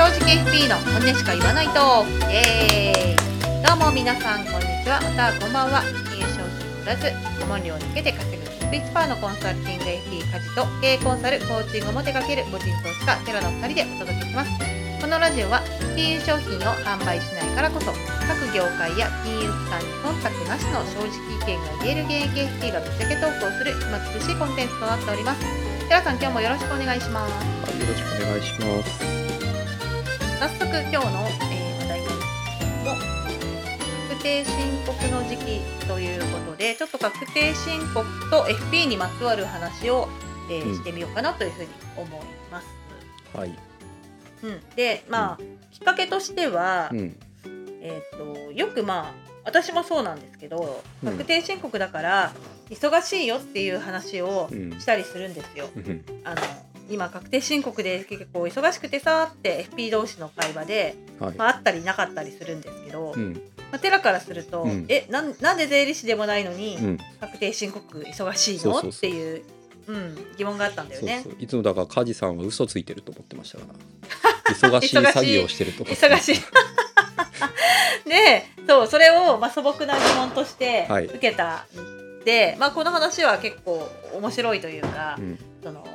正直 FP の本音しか言わないと。イエーイ。どうも皆さんこんにちは。またこんばんは。金融商品を売らず顧問料を抜けて稼ぐ1%のコンサルティング FP 家事と経営コンサルコーチングも手掛ける個人投資家テラの2人でお届けします。このラジオは金融商品を販売しないからこそ各業界や金融機関に忖度なしの正直意見が言える現役 FP がぶっちゃけトークをする暇つぶしいコンテンツとなっております。テラさん今日もよろしくお願いします、よろしくお願いします。早速今日の、えー話題も確定申告の時期ということでちょっと確定申告と FP にまつわる話を、えーうんしてみようかなというふうに思います。はい。うん、でまあ、きっかけとしては、うん。えー、とよくまあ私もそうなんですけどうん確定申告だから忙しいよっていう話をうんしたりするんですよ。うん。あの今確定申告で結構忙しくてさって FP 同士の会話で、はい。まあ、あったりなかったりするんですけど、うん。まあ、テラからすると、うんえなんなんで税理士でもないのに、うん。確定申告忙しいの？っていう、うん、疑問があったんだよね。いつもだから梶さんは嘘ついてると思ってましたから。忙しい 詐欺をしてると思ってま忙しい でそうそれを、まあ、素朴な疑問としてはい受けたんで、まあ、この話は結構面白いというか、うん。その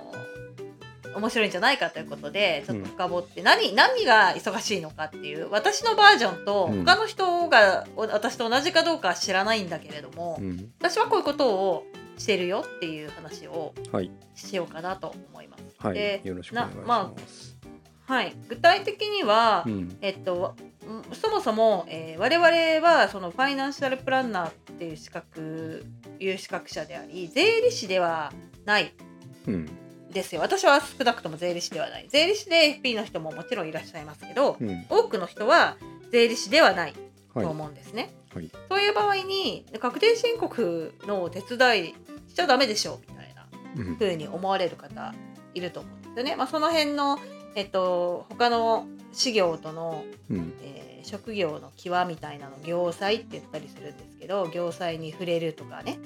面白いんじゃないかということでちょっと深掘って、何何が忙しいのかっていう私のバージョンとうん他の人が、お私と同じかどうかは知らないんだけれども、うん。私はこういうことをしてるよっていう話をはい。しようかなと思います。はいで。よろしくお願いしなます。はい、具体的には、うん。えっと、んそもそも、えー我々はそのファイナンシャルプランナーっていう資格いう資格者であり税理士ではないうん。ですよ私は少なくとも税理士ではない税理士で FP の人ももちろんいらっしゃいますけどうん。多くの人は税理士ではないはいと。思うんですね。はい。そういう場合に確定申告のお手伝いしちゃダメでしょみたいなうん。風に思われる方いると思うんですよね。まあ、その辺の、えっと、他の事業との、うん。えー職業の際みたいなの業際って言ったりするんですけど業際に触れるとかね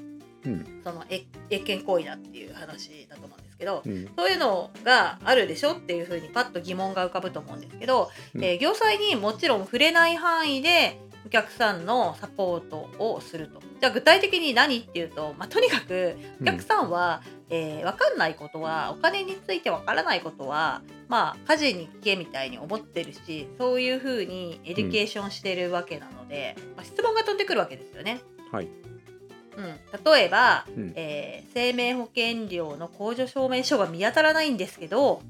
うん。その越越権行為だっていう話だと思うんですけどうん。そういうのがあるでしょっていうふうにパッと疑問が浮かぶと思うんですけど、うんえー業際にもちろん触れない範囲でお客さんのサポートをすると。じゃあ具体的に何っていうと、まあ、とにかくお客さんは、えー分かんないことはお金について分からないことはまあ KAJIに聞けみたいに思ってるしそういうふうに education してるわけなので、まあ、質問が飛んでくるわけですよね。はい。うん、例えば、うん。えー生命保険料の控除証明書が見当たらないんですけど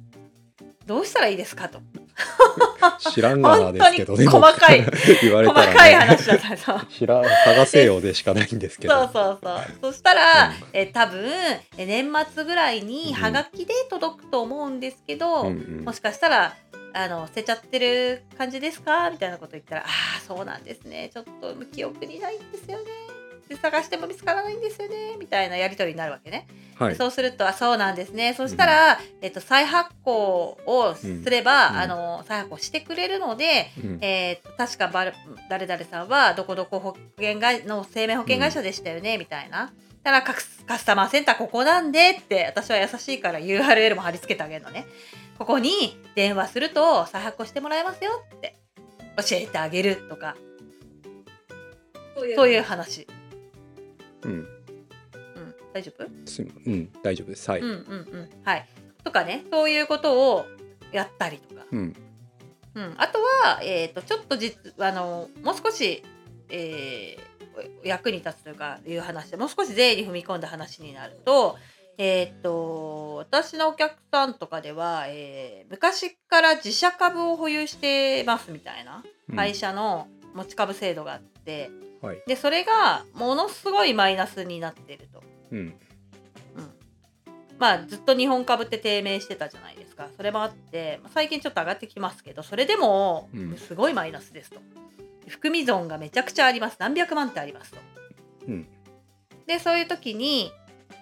どうしたらいいですかと。知らんがなですけどね。本当に細かい僕 言われ細たらね。かい話だったそう知らん探せよでしかないんですけど。そうそうそう。そしたら、うん。え多分え年末ぐらいにハガキで届くと思うんですけど、うんうん。もしかしたらあの捨てちゃってる感じですか？みたいなこと言ったら「ああそうなんですね。ちょっと記憶にないんですよね」で探しても見つからないんですよねみたいなやり取りになるわけね。はい。そうすると、あ、そうなんですね。そしたら、えっと、再発行をすれば、うんあの、再発行してくれるので、うんえっと、確かばる誰々さんは、どこどこ保険会の生命保険会社でしたよね、みたいな。たらカス、カスタマーセンターここなんでって、私は優しいから URL も貼り付けてあげるのね。ここに電話すると再発行してもらえますよって教えてあげるとか、そういう話。うん。うん、大丈夫？すうん。大丈夫です。はい。うんうんうんはいとかねそういうことをやったりとか、うん。うん、あとは、えー、とちょっと実あのもう少し、えー役に立つというかいう話でもう少し税に踏み込んだ話になると,、えー、と私のお客さんとかでは、えー昔から自社株を保有してますみたいなうん会社の持ち株制度があって、はい。でそれがものすごいマイナスになってると。うん。まあずっと日本株って低迷してたじゃないですかそれもあってまあ最近ちょっと上がってきますけどそれでもうんすごいマイナスですと、含み損がめちゃくちゃあります何百万ってありますとうん。でそういう時に、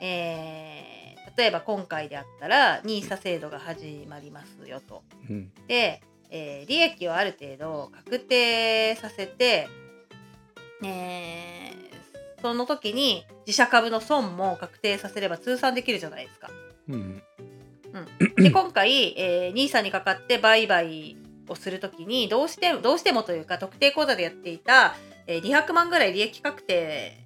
えー例えば今回であったら NISA 制度が始まりますよとうん。で、えー利益をある程度確定させて、えーその時に自社株の損も確定させれば通算できるじゃないですか。うん。で今回、えー、NISA にかかって売買をするときにどうしてどうしてもというか特定口座でやっていた、えー200万ぐらい利益確定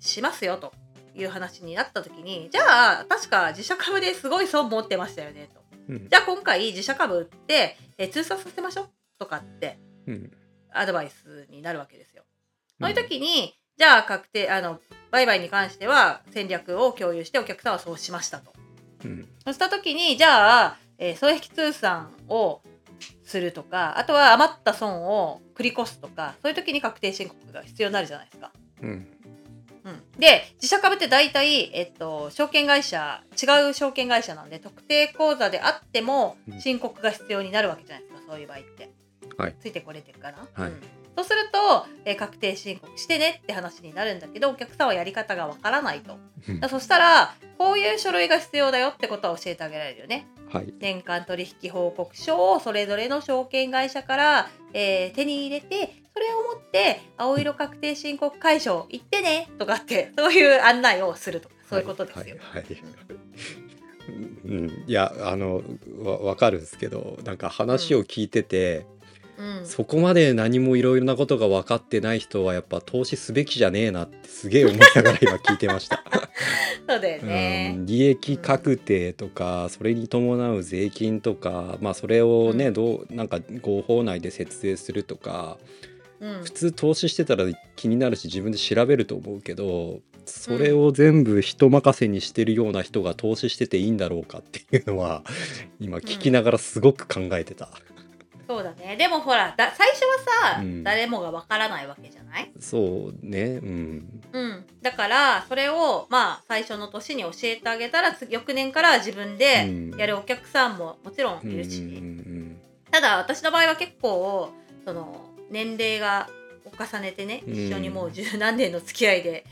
しますよという話になったときにじゃあ確か自社株ですごい損持ってましたよねとうんじゃあ今回自社株売って、えー通算させましょうとかってうんアドバイスになるわけですよ。そういう時に、じゃあ確定あの売買に関しては戦略を共有してお客さんはそうしましたと。うん。そうした時にじゃあ、えー損益通算をするとかあとは余った損を繰り越すとかそういう時に確定申告が必要になるじゃないですか。うん。うん、で自社株って大体、えっと、証券会社違う証券会社なんで特定口座であってもうん。申告が必要になるわけじゃないですかそういう場合って。はい。ついてこれてるかな、はい。うんそうすると、えー確定申告してねって話になるんだけどお客さんはやり方がわからないと。うんだそしたらこういう書類が必要だよってことは教えてあげられるよね。はい年間取引報告書をそれぞれの証券会社から、えー手に入れてそれを持って青色確定申告解消行ってねとかって そういう案内をするとかそういうことですよ。はいはいはいうん、いやあのわわかるんですけどなんか話を聞いてて、うん、そこまで何もいろいろなことが分かってない人はやっぱ投資すべきじゃねえなってすげえ思いながら今聞いてました。そうだようね。ん利益確定とかそれに伴う税金とかまあそれをね、うんどうなんか合法内で節税するとかうん普通投資してたら気になるし自分で調べると思うけどそれを全部人任せにしてるような人が投資してていいんだろうかっていうのは今聞きながらすごく考えてた。そうだね。でもほらだ最初はさ、うん。誰もがわからないわけじゃない？そうね。うん。うん、だからそれをまあ最初の年に教えてあげたら次翌年から自分でうん。やるお客さんももちろんうんいるし、うん。ただ私の場合は結構その年齢がを重ねてねうん。一緒にもう十何年の付き合いで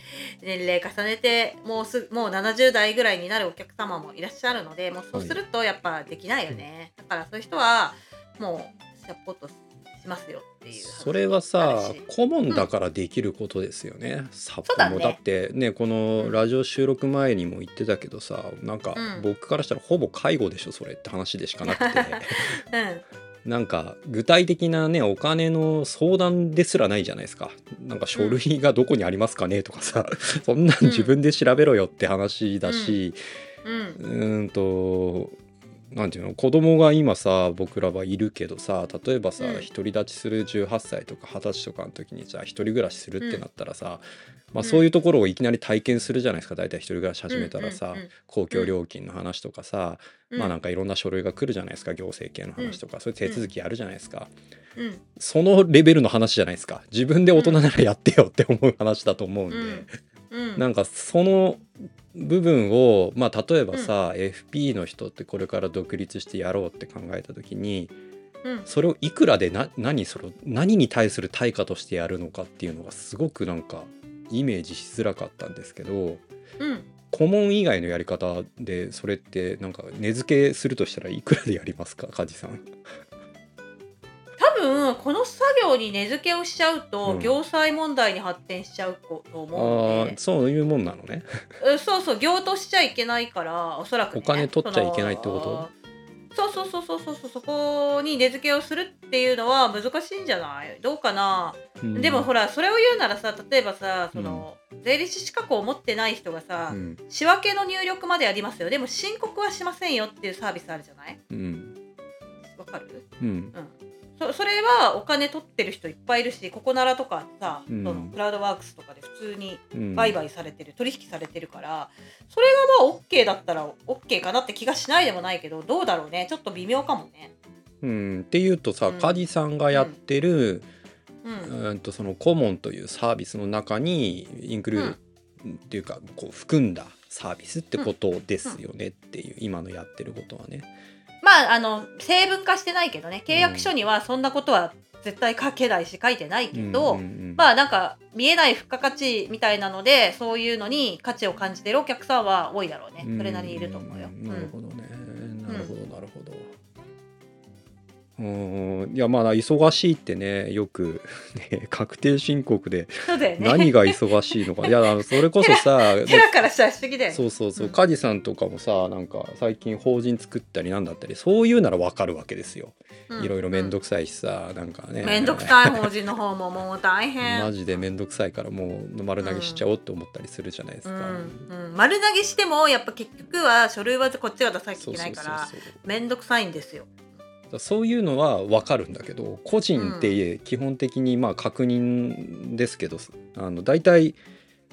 年齢重ねてもうすもう70代ぐらいになるお客様もいらっしゃるのでもうそうするとやっぱできないよね、だからそういう人はもうサポートしますよっていうそれはさ話顧問だからできることですよね、サポそうだね。もだってねこのラジオ収録前にも言ってたけどさなんかうん僕からしたらほぼ介護でしょそれって話でしかなくて。うん。なんか具体的なねお金の相談ですらないじゃないですか。なんか書類がどこにありますかねとかさ。そんなん自分で調べろよって話だし、うん。うーんとなんていうの子供が今さ僕らはいるけどさ例えばさ、うん。独り立ちする18歳とか20歳とかの時にじゃあ一人暮らしするってなったらさ、まあ、そういうところをいきなり体験するじゃないですか。大体一人暮らし始めたらさ、うんうんうん公共料金の話とかさ、うん。まあなんかいろんな書類が来るじゃないですか行政系の話とか、そういう手続きあるじゃないですか、うん。そのレベルの話じゃないですか。自分で大人ならやってよって思う話だと思うんで。うん。うん。なんかその部分をまあ例えばさ、FP の人ってこれから独立してやろうって考えた時にうん。それをいくらでな何それを何に対する対価としてやるのかっていうのがすごくなんかイメージしづらかったんですけどうん。顧問以外のやり方でそれってなんか値付けするとしたらいくらでやりますか梶さん？多分この作業に値付けをしちゃうと、うん。業債問題に発展しちゃうとあ思うので。ーそういうもんなのね。うんそうそう業としちゃいけないからおそらく、ね、お金取っちゃいけないってこと？そうそうそうそうそうそこに値付けをするっていうのは難しいんじゃない？どうかな、うん。でもほらそれを言うならさ例えばさその、税理士資格を持ってない人がさ、うん。仕分けの入力までやりますよ。でも申告はしませんよっていうサービスあるじゃない？うん。わかる？うん。うん、そそれはお金取ってる人いっぱいいるしココナラとかさ、うん。そのクラウドワークスとかで普通にうん。売買されてる、取引されてるからそれがまあ OK だったら OK かなって気がしないでもないけどどうだろうね。ちょっと微妙かもね。うん、っていうとさ、うん。梶さんがやってる、うん。うん、とそのコモンというサービスの中にインクルード、っていうかこう含んだサービスってことですよねっていう、今のやってることはね。まああの成分化してないけどね契約書にはそんなことは絶対書けないし書いてないけど、うんうんうんまあなんか見えない付加価値みたいなのでそういうのに価値を感じてるお客さんは多いだろうね。それなりにいると思うよ。んなるほどね、なるほどなるほど。うん。いやまあ忙しいってねよく、ね、確定申告でそうだよね。何が忙しいのか。いやあのそれこそさ ラからしたら不思議だよね。そうそうそう。うん梶さんとかもさなんか最近法人作ったりなんだったりそういうならわかるわけですよ、うん。いろいろ面倒くさいしさなんかね。めんどくさい法人の方ももう大変。マジで面倒くさいからもう丸投げしちゃおうって思ったりするじゃないですうか、んうん、丸投げしてもやっぱ結局は書類はこっちが出さなきゃいけないからそうそうそうそう。めんどくさいんですよ。そういうのは分かるんだけど個人って基本的にまあ確認ですけど、あの大体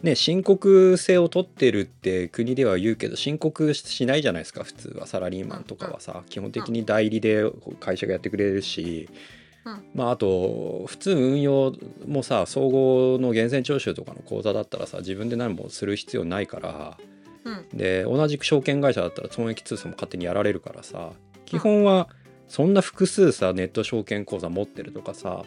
ね申告制を取ってるって国では言うけど申告しないじゃないですか普通は。サラリーマンとかはさ、基本的に代理で会社がやってくれるし、うん。まああと普通運用もさ総合の源泉徴収とかの口座だったらさ自分で何もする必要ないから。うん。で同じく証券会社だったら損益通算も勝手にやられるからさ基本はそんな複数さネット証券口座持ってるとかさ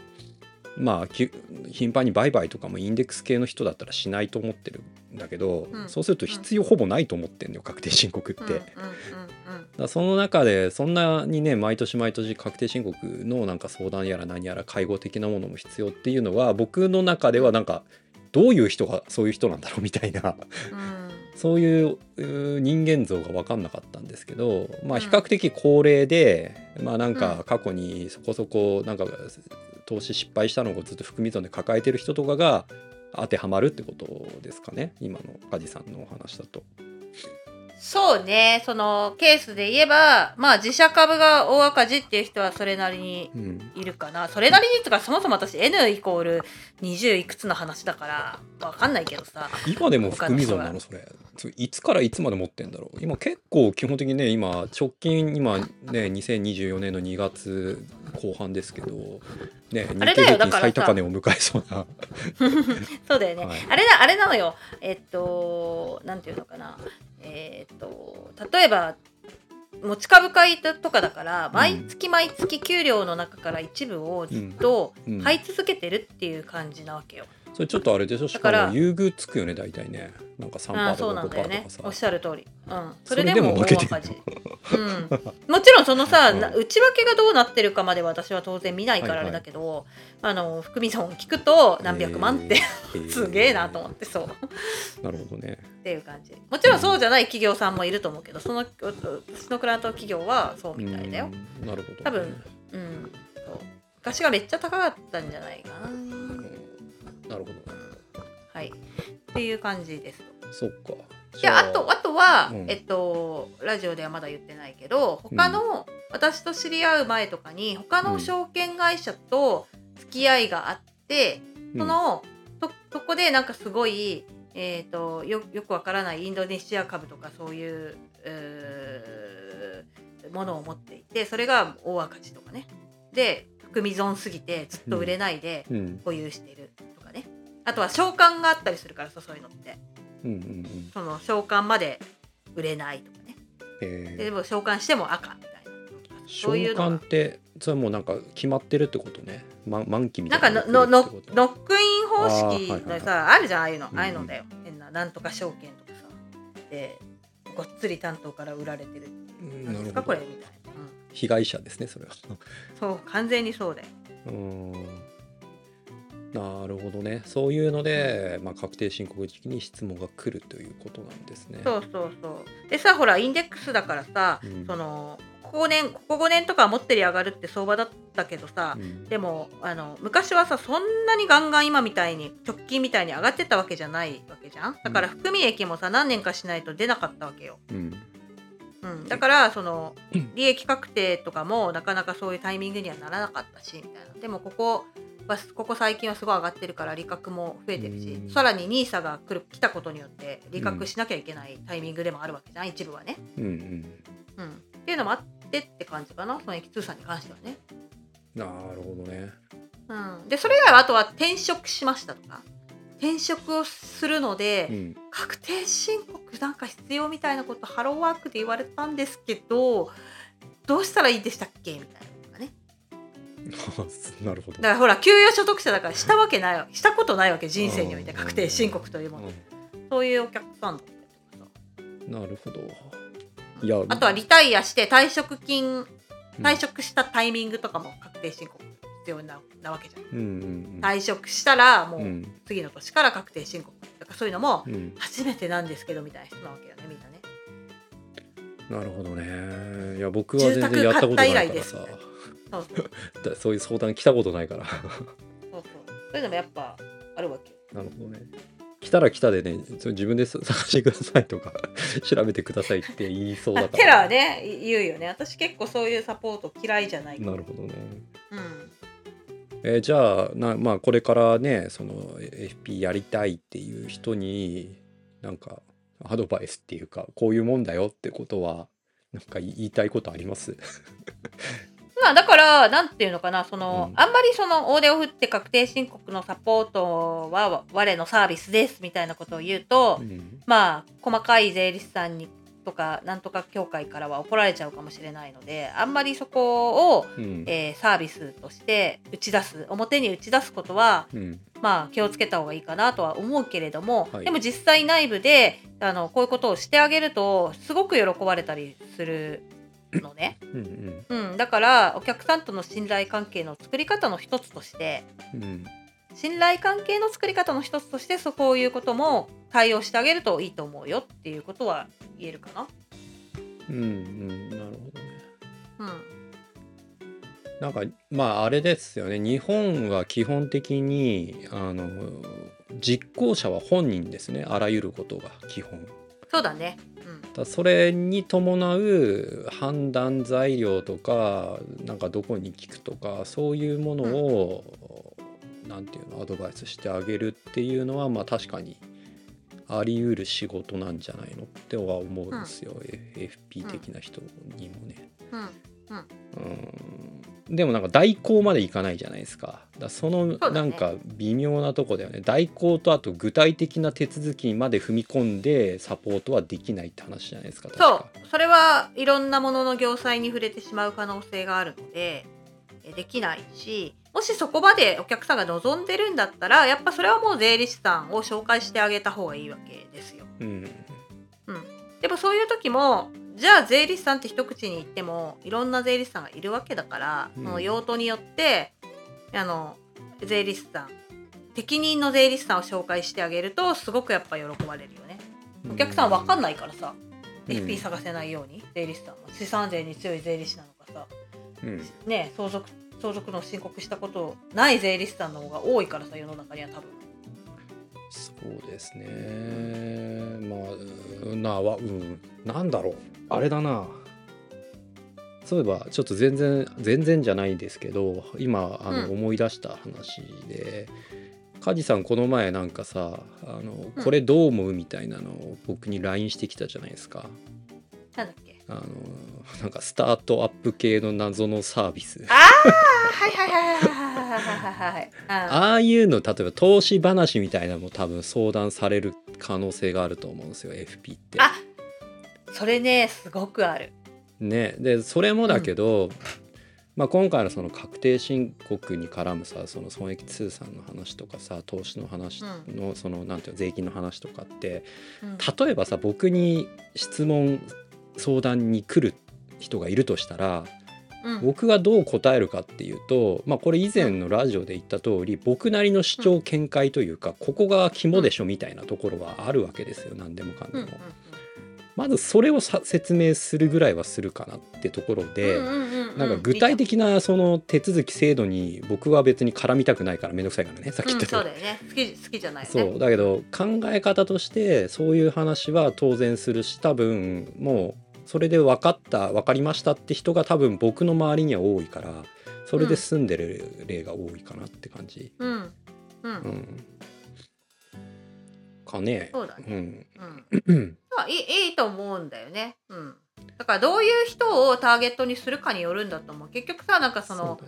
まあき頻繁に売買とかもインデックス系の人だったらしないと思ってるんだけど、うん。そうすると必要ほぼないと思ってんのよ確定申告って。その中でそんなにね毎年毎年確定申告のなんか相談やら何やら介護的なものも必要っていうのは僕の中ではなんかどういう人がそういう人なんだろうみたいな。うんうんそういう人間像が分かんなかったんですけど、まあ、うん比較的高齢で、まあなんうんか過去にそこそこなんか投資失敗したのをずっと含み損で抱えてる人とかが当てはまるってことですかね今の梶さんのお話だと。そうね。そのケースで言えばまあ自社株が大赤字っていう人はそれなりにうん。いるかな。それなりにとかそもそも私 N イコール20いくつの話だからわかんないけどさ。今でも含み損なの？それいつからいつまで持ってんだろう？今結構基本的にね今直近今ね2024年の2月後半ですけどね日経平均最高値を迎えそうな。そうだよね、はい。あれだあれなのよ。えっとなんていうのかなえっと例えば持ち株会とかだから毎月毎月給料の中から一部をずっとうん。買い続けてるっていう感じなわけよ。それちょっとあれでしょ？しかも優遇つくよね大体ね。なんか3%ああとかそうなんだよ5%とかさね。おっしゃる通り、うん、そそれでも大赤字、うん、もちろんそのさ、う んな内訳がどうなってるかまで私は当然見ないかはいはいらあれだけど、あの含み損聞くと何百万って、えー。すげえなと思ってそう。なるほどね。っていう感じ。もちろんそうじゃない企業さんもいると思うけどその私のクライアント企業はそうみたいだよ。うん。なるほどね、多分うん。そう。昔がめっちゃ高かったんじゃないかな。うんなるほど。ねはい。っていう感じです。そっか。であ。とあとは、うん。えっとラジオではまだ言ってないけど他の、私と知り合う前とかに他の証券会社と付き合いがあって、うん。そのとそこでなんかすごい、えー、とよよくわからないインドネシア株とかそういうものを持っていてそれが大赤字とかね。で含み損すぎてずっと売れないでうん。保有してる。とかね、あとは償還があったりするからさそういうのって。うんうんうん。その償還まで売れないとかね。え。ーででも償還しても赤みたいな。そういう召喚のがってそれはもうなんか決まってるってことね。満満期みたな。いんかなののノックイン方式あーはいはいはい。あるじゃんああいうの。うんああいうのだよ。変ななんとか証券とかさ。でごっつり担当から売られてるう。んなんですかこれみたいな、うん。被害者ですねそれは。そう完全にそうだよ。うーんなるほどね。そういうので、まあ、確定申告時期に質問が来るということなんですね。そうそうそう。でさほらインデックスだからさ、うん。そのここ5年ここ5年とかは持ってり上がるって相場だったけどさ、うん。でもあの昔はさそんなにガンガン今みたいに直近みたいに上がってたわけじゃないわけじゃん。だからうん。含み益もさ何年かしないと出なかったわけよ、うん。うん、だからそのうん。利益確定とかもなかなかそういうタイミングにはならなかったしみたいな。でもここはここ最近はすごい上がってるから利確も増えてるしうん。さらに NISA が来る来たことによって利確しなきゃいけないタイミングでもあるわけじゃん一部はね、うんうん。うん、っていうのもあってって感じかなその益通算に関してはね。なるほどね。うん、でそれ以外はあとは転職しましたとか。転職をするので、うん。確定申告なんか必要みたいなことハローワークで言われたんですけどどうしたらいいでしたっけみたいな なるほど。だ。からほら給与所得者だからしたわけないわしたことないわけ人生においてうん確定申告というもの。うそういうお客さんなるほど。いやあとはリタイアして退職金退職したタイミングとかも確定申告必要ななわけじゃん。うんうん退職したらもううん。次の年から確定申告とかそういうのもうん。初めてなんですけどみたいな人なわけよねみんなね。なるほどね。いや僕は全然やったことないからさ。そうそう だそういう相談来たことないから。そうそう。そういうのもやっぱあるわけ。よ。なるほどね。来たら来たでね自分で探してくださいとか 調べてくださいって言いそうだから。テラはね言うよね。私結構そういうサポート嫌いじゃないなるほどね。うん。えーじゃあな、まあ、これからねその FP やりたいっていう人になんかアドバイスっていうかこういうもんだよってことはなんか言いたいことあります？まあだからなんていうのかなその、うん。あんまりその大手を振って確定申告のサポートは我のサービスですみたいなことを言うと、うん。まあ細かい税理士さんにとかなんとか協会からは怒られちゃうかもしれないのであんまりそこを、うん。えーサービスとして打ち出す表に打ち出すことはうん。まあ気をつけた方がいいかなとは思うけれども、はい。でも実際内部であのこういうことをしてあげるとすごく喜ばれたりするのね。うんうんうん、だからお客さんとの信頼関係の作り方の一つとしてうん信頼関係の作り方の一つとしてそうこういうことも対応してあげるといいと思うよっていうことは言えるかな。うんうんなるほどねうんなんかまああれですよね日本は基本的にあの実行者は本人ですねあらゆることが基本そうだね。だそれに伴う判断材料とかなんかどこに聞くとかそういうものを、なんていうのアドバイスしてあげるっていうのはまあ確かにあり得る仕事なんじゃないのっては思うんですよ、FP 的な人にもね。うん。うん。うんでもなんか代行までいかないじゃないですか。だそのなんか微妙なとこだよね。代行とあと具体的な手続きまで踏み込んでサポートはできないって話じゃないですか。確そかうそれはいろんなものの業界に触れてしまう可能性があるのでえできないしもしそこまでお客さんが望んでるんだったらやっぱそれはもう税理士さんを紹介してあげた方がいいわけですよ。うんでもそういう時もじゃあ税理士さんって一口に言ってもいろんな税理士さんがいるわけだから、うん。その用途によってあの税理士さん適任の税理士さんを紹介してあげるとすごくやっぱ喜ばれるよね。お客さん分かんないからさ、うん。FP 探せないように税理士さんは資産税に強い税理士なのかさ。うん。ね相続相続の申告したことない税理士さんの方が多いからさ世の中には多分。そうですね。まあうんなわうんなんだろうあれだな。そういえばちょっと全然全然じゃないですけど今あのうん思い出した話で、梶さんこの前なんかさあのうんこれどう思うみたいなのを僕に LINE してきたじゃないですか。なんだっけ？あのなんかスタートアップ系の謎のサービス。あはいはいはいはいはいはいはいはい。ああいうの例えば投資話みたいなのも多分相談される可能性があると思うんですよ FP って。あそれねすごくある。ね、でそれもだけど、まあ、今回のその確定申告に絡むさその損益通算の話とかさ投資の話の、そのなんていう税金の話とかってうん例えばさ僕に質問相談に来る人がいるとしたら僕がどう答えるかっていうと、まあ、これ以前のラジオで言った通り僕なりの主張見解というかここが肝でしょみたいなところはあるわけですよ何でもかんでも。うんうんまずそれをさ説明するぐらいはするかなってところで。うんうんうんうん。なんか具体的なその手続き制度に僕は別に絡みたくないからめんどくさいからねさっき言うん、ったそう通りだよね。好き好きじゃないよね。そう。だけど考え方としてそういう話は当然するし多分もうそれで分かった分かりましたって人が多分僕の周りには多いからそれで済んでる例が多いかなって感じ。うん。うん、うん、かね。そうだね。うん。うん。まあいいいいと思うんだよね。うん。だからどういう人をターゲットにするかによるんだと思う。結局さなんかその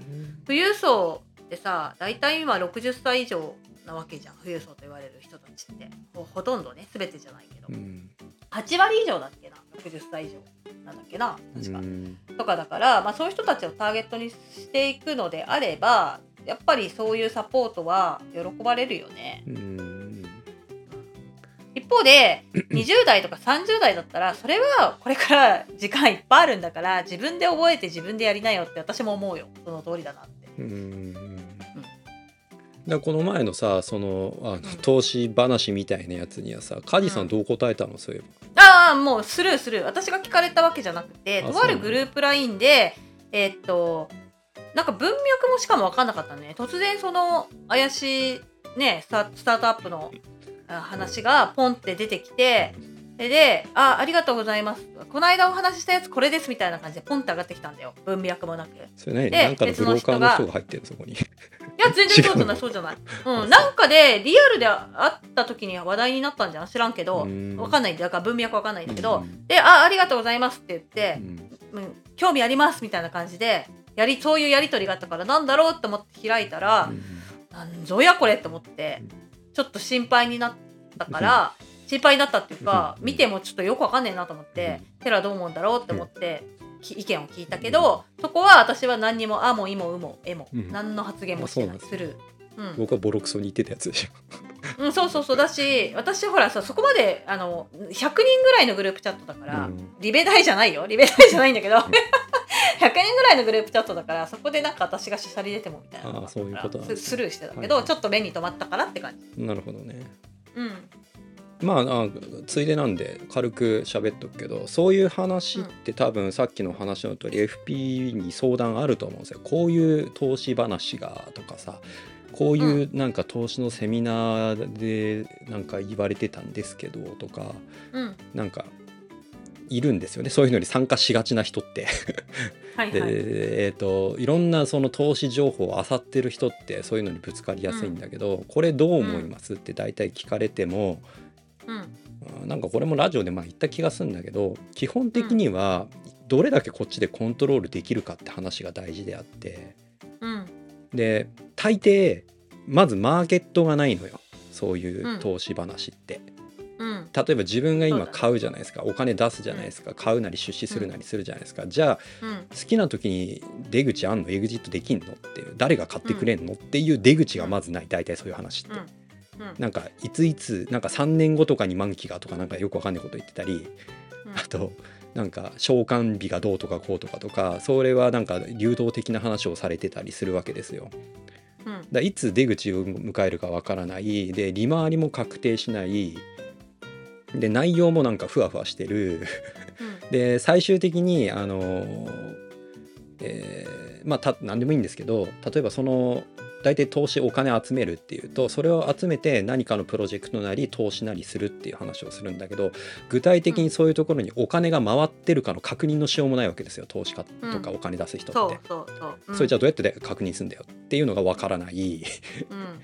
富裕層ってさ大体今60歳以上なわけじゃん。富裕層と言われる人たちって。ほほとんどね全てじゃないけど、うん。8割以上だっけな？60歳以上。なんだっけな？確か、うん。とかだから、まあ、そういう人たちをターゲットにしていくのであればやっぱりそういうサポートは喜ばれるよね。うん。一一方で 20代とか30代だったらそれはこれから時間いっぱいあるんだから自分で覚えて自分でやりなよって私も思うよ。その通りだなって。うんだこの前のさそのあの投資話みたいなやつにはさ梶さんどう答えたの？そういえば。ああもうスルースルー私が聞かれたわけじゃなくてあとあるグループ LINE でえーっとなんか文脈もしかも分かんなかったね。突然その怪しいねスタスタートアップのあ話がポンって出てきてでで「あありがとうございます」この間お話ししたやつこれですみたいな感じでポンって上がってきたんだよ。文脈もなく。いそれ何？でなんかのブローカーの人が入ってるの？そこにや全然そうじゃないそうじゃない、うん、なんかでリアルで会った時には話題になったんじゃん知らんけど。うん。分かんない。んだから文脈分かんないんだけど、うん。で「あありがとうございます」って言ってう、ん。うん、興味ありますみたいな感じでやりそういうやり取りがあったからなんだろうと思って開いたら、なんぞやこれと思ってちょっと心配になったから、心配になったっていうか、うん。見てもちょっとよくわかんねえなと思って、テラどう思うんだろうって思って、き意見を聞いたけど、そこは私は何にも「あ」も「い」も「う」も「え」も、うん。何の発言もしてない。すする。うん。僕はボロクソに言ってたやつでしょ。うん、そうそうそう。だし私ほらさそこまであの100人ぐらいのグループチャットだから、うん。リベ大じゃないよ。リベ大じゃないんだけど。100人ぐらいのグループチャットだからそこでなんか私がしゃり出てもみたいなあーそういうことスルーしてたけど、はい。ちょっと目に留まったからって感じ。なるほどね。うんまああついでなんで軽く喋っとくけどそういう話って多分さっきの話の通り FP に相談あると思うんですよ。こういう投資話がとかさこういうなんか投資のセミナーでなんか言われてたんですけどとかうん。なんかいるんですよね。そういうのに参加しがちな人って。で、はいはい。えー、といろんなその投資情報を漁ってる人ってそういうのにぶつかりやすいんだけど、これどう思いますって大体聞かれても、うんあなんかこれもラジオでまあ言った気がするんだけど基本的にはどれだけこっちでコントロールできるかって話が大事であって。うん。で大抵まずマーケットがないのよ。そういう投資話って。うん。例えば自分が今買うじゃないですか。お金出すじゃないですか。買うなり出資するなりするじゃないですか。じゃあうん。好きな時に出口あんの？エグジットできんの？っていう。誰が買ってくれんの？っていう出口がまずない。大体そういう話って。うん。うんなんかいついつなんか3年後とかに満期がとかなんかよくわかんないこと言ってたりあとなんか償還日がどうとかこうとかとかそれはなんか流動的な話をされてたりするわけですよ。うん。だいつ出口を迎えるかわからない。で利回りも確定しない。で内容もなんかふわふわしてる。で最終的にあのえーまあた何でもいいんですけど例えばその大体投資お金集めるっていうとそれを集めて何かのプロジェクトなり投資なりするっていう話をするんだけど具体的にそういうところにお金が回ってるかの確認のしようもないわけですよ。投資家とかお金出す人って。それじゃあどうやって確認するんだよっていうのがわからない。うん、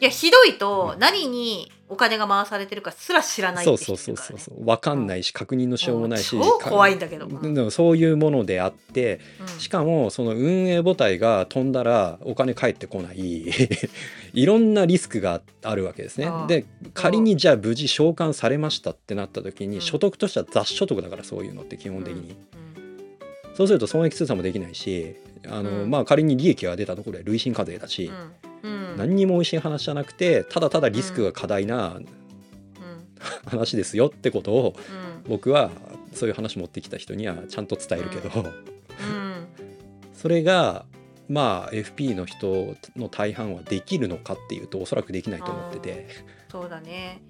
いやひどいと何にお金が回されてるかすら知らないってそうそそうそうそう。分かんないし確認のしようもないし超怖いんだけどかでもそういうものであってうん。しかもその運営母体が飛んだらお金返ってこない。いろんなリスクがあるわけですね。で仮にじゃあ無事償還されましたってなった時うん。に所得としては雑所得だからそういうのって基本的に。うん。そうすると損益通算もできないしあの、うん。まあ仮に利益が出たところで累進課税だし、うん。うん何にも美味しい話じゃなくてただただリスクが過大なうん。話ですよってことをうん。僕はそういう話持ってきた人にはちゃんと伝えるけど、うん。それがまあ FP の人の大半はできるのかっていうとおそらくできないと思ってて。そうだね。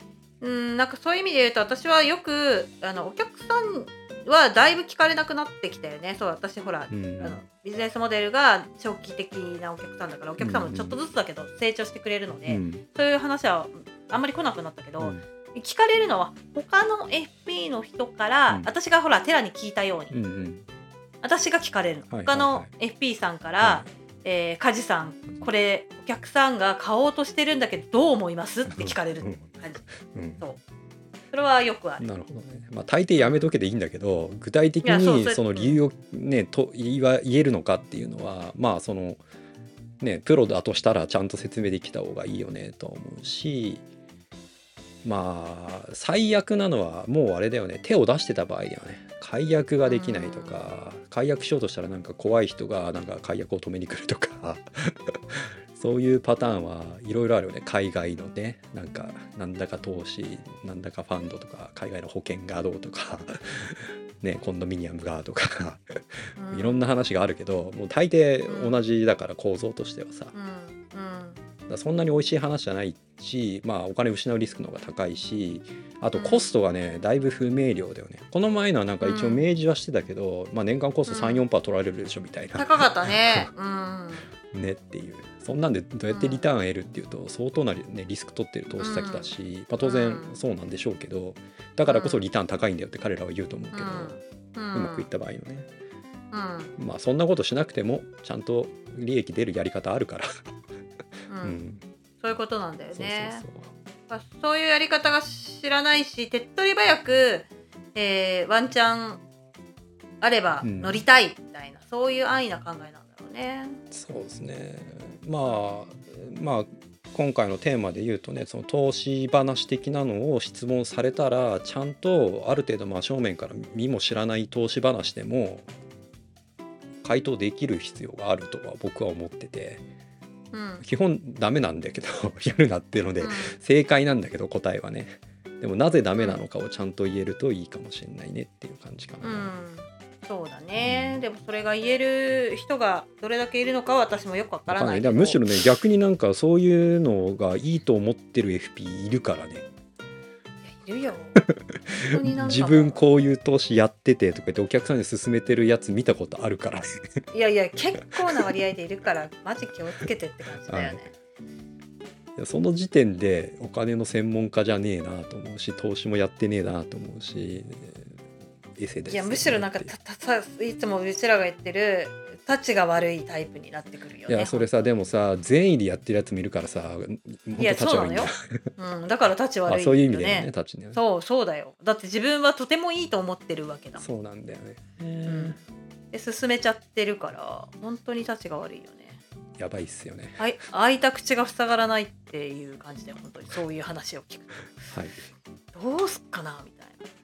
うんなんかそういう意味で言うと私はよくあのお客さんはだいぶ聞かれなくなってきたよね。そう私ほら、うん。あのビジネスモデルが長期的なお客さんだからお客さんもちょっとずつだけど成長してくれるので、うん。そういう話はあんまり来なくなったけど、うん。聞かれるのは他の FP の人から、うん。私がほらテラに聞いたように、うんうん。私が聞かれるの、はい他のは FP さんから、はえー梶さんこれお客さんが買おうとしてるんだけどどう思います？って聞かれるって感じ。うん。そうそれはよくある。なるほどね、まあ、大抵やめとけでいいんだけど具体的にその理由を、ね、と言わ言えるのかっていうのはまあそのねプロだとしたらちゃんと説明できた方がいいよねとは思うしまあ最悪なのはもうあれだよね。手を出してた場合だよね。解約ができないとか解約しようとしたらなんか怖い人がなんか解約を止めに来るとかそういうパターンはいろいろあるよね。海外のねなんかなんだか投資なんだかファンドとか海外の保険がどうとか ねコンドミニアムがとかいろんな話があるけどもう大抵同じだから構造としてはさ、そんなに美味しい話じゃないし、まあ、お金失うリスクの方が高いしあとコストがねだいぶ不明瞭だよね。この前のはなんか一応明示はしてたけど、まあ、年間コストうん。34%取られるでしょみたいな、高かったね。うん。ねっていうそんなんでどうやってリターン得るっていうと相当な、ね、リスク取ってる投資先だし、まあ、当然うん。そうなんでしょうけどだからこそリターン高いんだよって彼らは言うと思うけど、うん。うまくいった場合のね。うん。まあそんなことしなくてもちゃんと利益出るやり方あるから、ううん。ん、そういうことなんだよそうねそうそう。まあそういうやり方が知らないし手っ取り早く、えーワンチャンあればうん。乗りたいみたいな、そういう安易な考えなんだ。ろうね。そうですね。まあまあ今回のテーマで言うとねその投資話的なのを質問されたらちゃんとある程度真正面から見も知らない投資話でも回答できる必要があるとは僕は思っててうん。基本ダメなんだけど やるなっていうのでうん。正解なんだけど答えはね。でもなぜダメなのかをちゃんと言えるといいかもしれないねっていう感じかな。うんそうだね。でもそれが言える人がどれだけいるのかは私もよくわからないむしろね逆になんかそういうのがいいと思ってる FP いるからね。いるよ。自分こういう投資やっててとか言ってお客さんに勧めてるやつ見たことあるから。いやいや結構な割合でいるからマジ気をつけてって感じだよね。その時点でお金の専門家じゃねえなと思うし投資もやってねえなと思うしエセですよねいやむしろなんかたたさいつもうちらが言ってるたちが悪いタイプになってくるよね。いやそれさでもさ善意でやってるやつ見るからさいや立ち悪いんだようん、だから立ち悪いよね。あそういう意味でね立ちねそうそうだよ。だって自分はとてもいいと思ってるわけだもん。そうなんだよね、うんで進めちゃってるから本当に立ちが悪いよね。やばいっすよねあい開いた口が塞がらないっていう感じで本当にそういう話を聞く はい、とどうすっかなみたいな。ね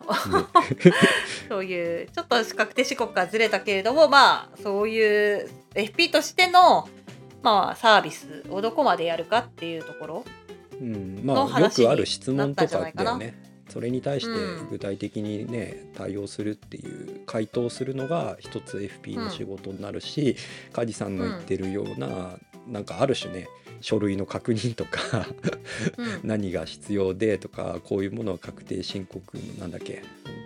そういうちょっと確定申告がずれたけれどもまあそういう FP としてのまあサービスをどこまでやるかっていうところうん、まあよの話くある質問とかになったんじゃないかなだよねそれに対してうん具体的にね、対応するっていう回答するのが一つ FP の仕事になるし、梶さんの言ってるような、なんかある種ね書類の確認とかうん。何が必要でとかこういうものは確定申告なんだっけ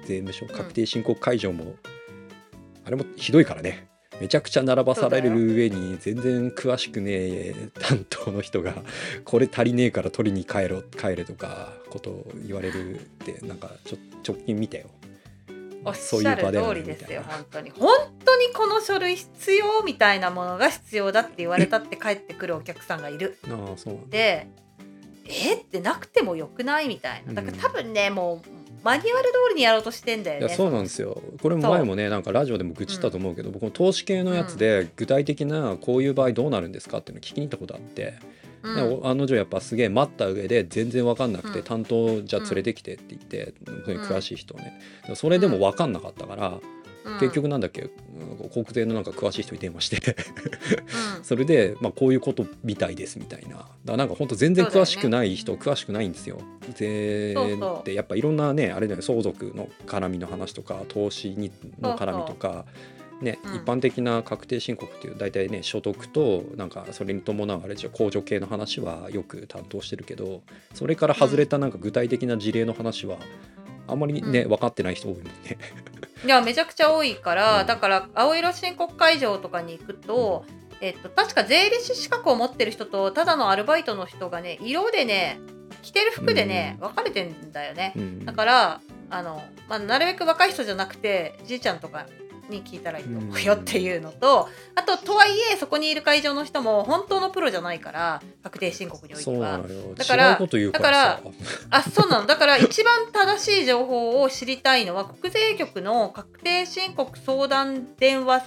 税務署確定申告解除も、あれもひどいからね。めちゃくちゃ並ばされる上に全然詳しくねえ担当の人がこれ足りねえから取りに帰ろ帰れとかことを言われるってなんかちょ直近見たよ。おっしゃる通りですよ。本当に。本当にこの書類必要みたいなものが必要だって言われたって帰ってくるお客さんがいる。ああそう。でえ？ってなくてもよくないみたいな。だから多分ね、もうマニュアル通りにやろうとしてんだよね。いやそうなんですよ。これも前もねなんかラジオでも愚痴ったと思うけど、僕も投資系のやつで具体的なこういう場合どうなるんですかっていうのを聞きに行ったことあって、うん。案の定やっぱすげえ待った上で全然分かんなくて、うん。担当じゃあ連れてきてって言って、そういう詳しい人をね。それでも分かんなかったから、うん。結局なんだっけうん国税のなんか詳しい人に電話して。うん。それで、まあ、こういうことみたいですみたいな。だからなんか本当全然詳しくない人、詳しくないんですよ。税ってやっぱいろんなねあれだよね相続の絡みの話とか投資にの絡みとかね、うん。一般的な確定申告っていう大体ね所得となんかそれに伴うあれじゃ控除系の話はよく担当してるけどそれから外れたなんか具体的な事例の話はあんまりね、うん。分かってない人多いもんね。いやめちゃくちゃ多いから、うん。だから青色申告会場とかに行くと、えっと、確か税理士資格を持ってる人とただのアルバイトの人がね色でね着てる服でね、分かれてんだよね。うん。だからあの、まあ、なるべく若い人じゃなくてじいちゃんとかに聞いたらいいと思うよっていうのと、あととはいえそこにいる会場の人も本当のプロじゃないから確定申告においては。だから違うこと言うからさ。あそうなのだ。から一番正しい情報を知りたいのは国税局の確定申告相談電話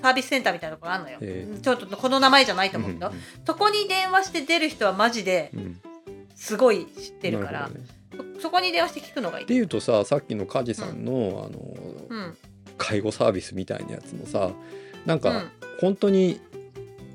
サービスセンターみたいなとこがあるのよ、え。ちょっとこの名前じゃないとうん思うけど、そこに電話して出る人はマジでうん。うんすごい知ってるから、なほどね。そそこに電話して聞くのがいい。でいうとささっきの梶さんの,、あのうん介護サービスみたいなやつもさなんかうん。本当に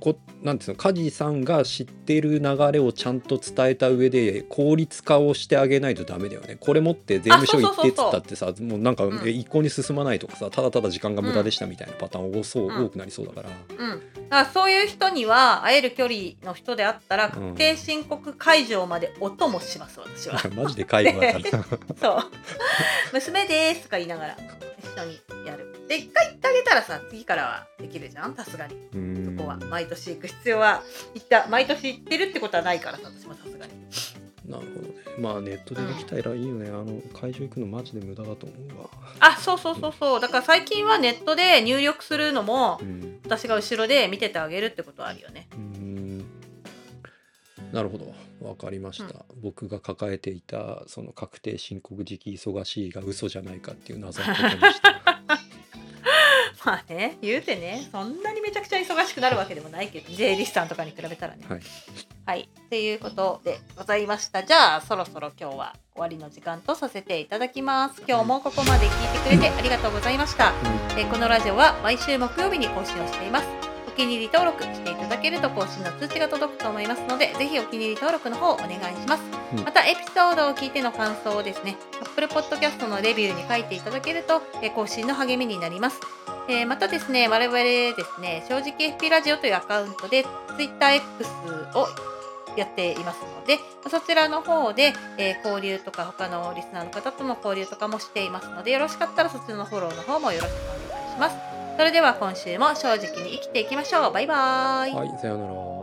こなんていうの梶さんが知ってる流れをちゃんと伝えた上で効率化をしてあげないとダメだよね。これ持って税務署行ってっつったってさもうなんか、一向に進まないとかさただただ時間が無駄でしたみたいなパターン多そう、うん多くなりそうだから。うん、だからそういう人には会える距離の人であったらうん。確定申告会場までお供します私は。マジで介護だ そう。娘ですとか言いながら一緒にやるで一回行ってあげたらさ次からはできるじゃん？さすがに。うーん。ここは。毎年行く必要は行った毎年行ってるってことはないからさ私もさすがに。なるほどね。まあネットでできたらいいよね、あの会場行くのマジで無駄だと思うわ。あそうそうそうそう。だから最近はネットで入力するのもうん。私が後ろで見ててあげるってことはあるよね。うーん。なるほど。わかりました、僕が抱えていたその確定申告時期忙しいが嘘じゃないかっていう謎のことにしたまあね言うてねそんなにめちゃくちゃ忙しくなるわけでもないけど J リスさんとかに比べたらねはいはい、っていうことでございました。じゃあそろそろ今日は終わりの時間とさせていただきます。今日もここまで聞いてくれてありがとうございました。えーこのラジオは毎週木曜日に更新をしています。お気に入り登録していただけると更新の通知が届くと思いますので、ぜひお気に入り登録の方お願いします。うんまたエピソードを聞いての感想をですね、Apple Podcast のレビューに書いていただけると、えー更新の励みになります。えーまたですね、我々ですね、正直 FP ラジオというアカウントで TwitterX をやっていますので、そちらの方で、えー交流とか他のリスナーの方との交流とかもしていますので、よろしかったらそちらのフォローの方もよろしくお願いします。それでは今週も正直に生きていきましょう。バイバーイ。はいさようなら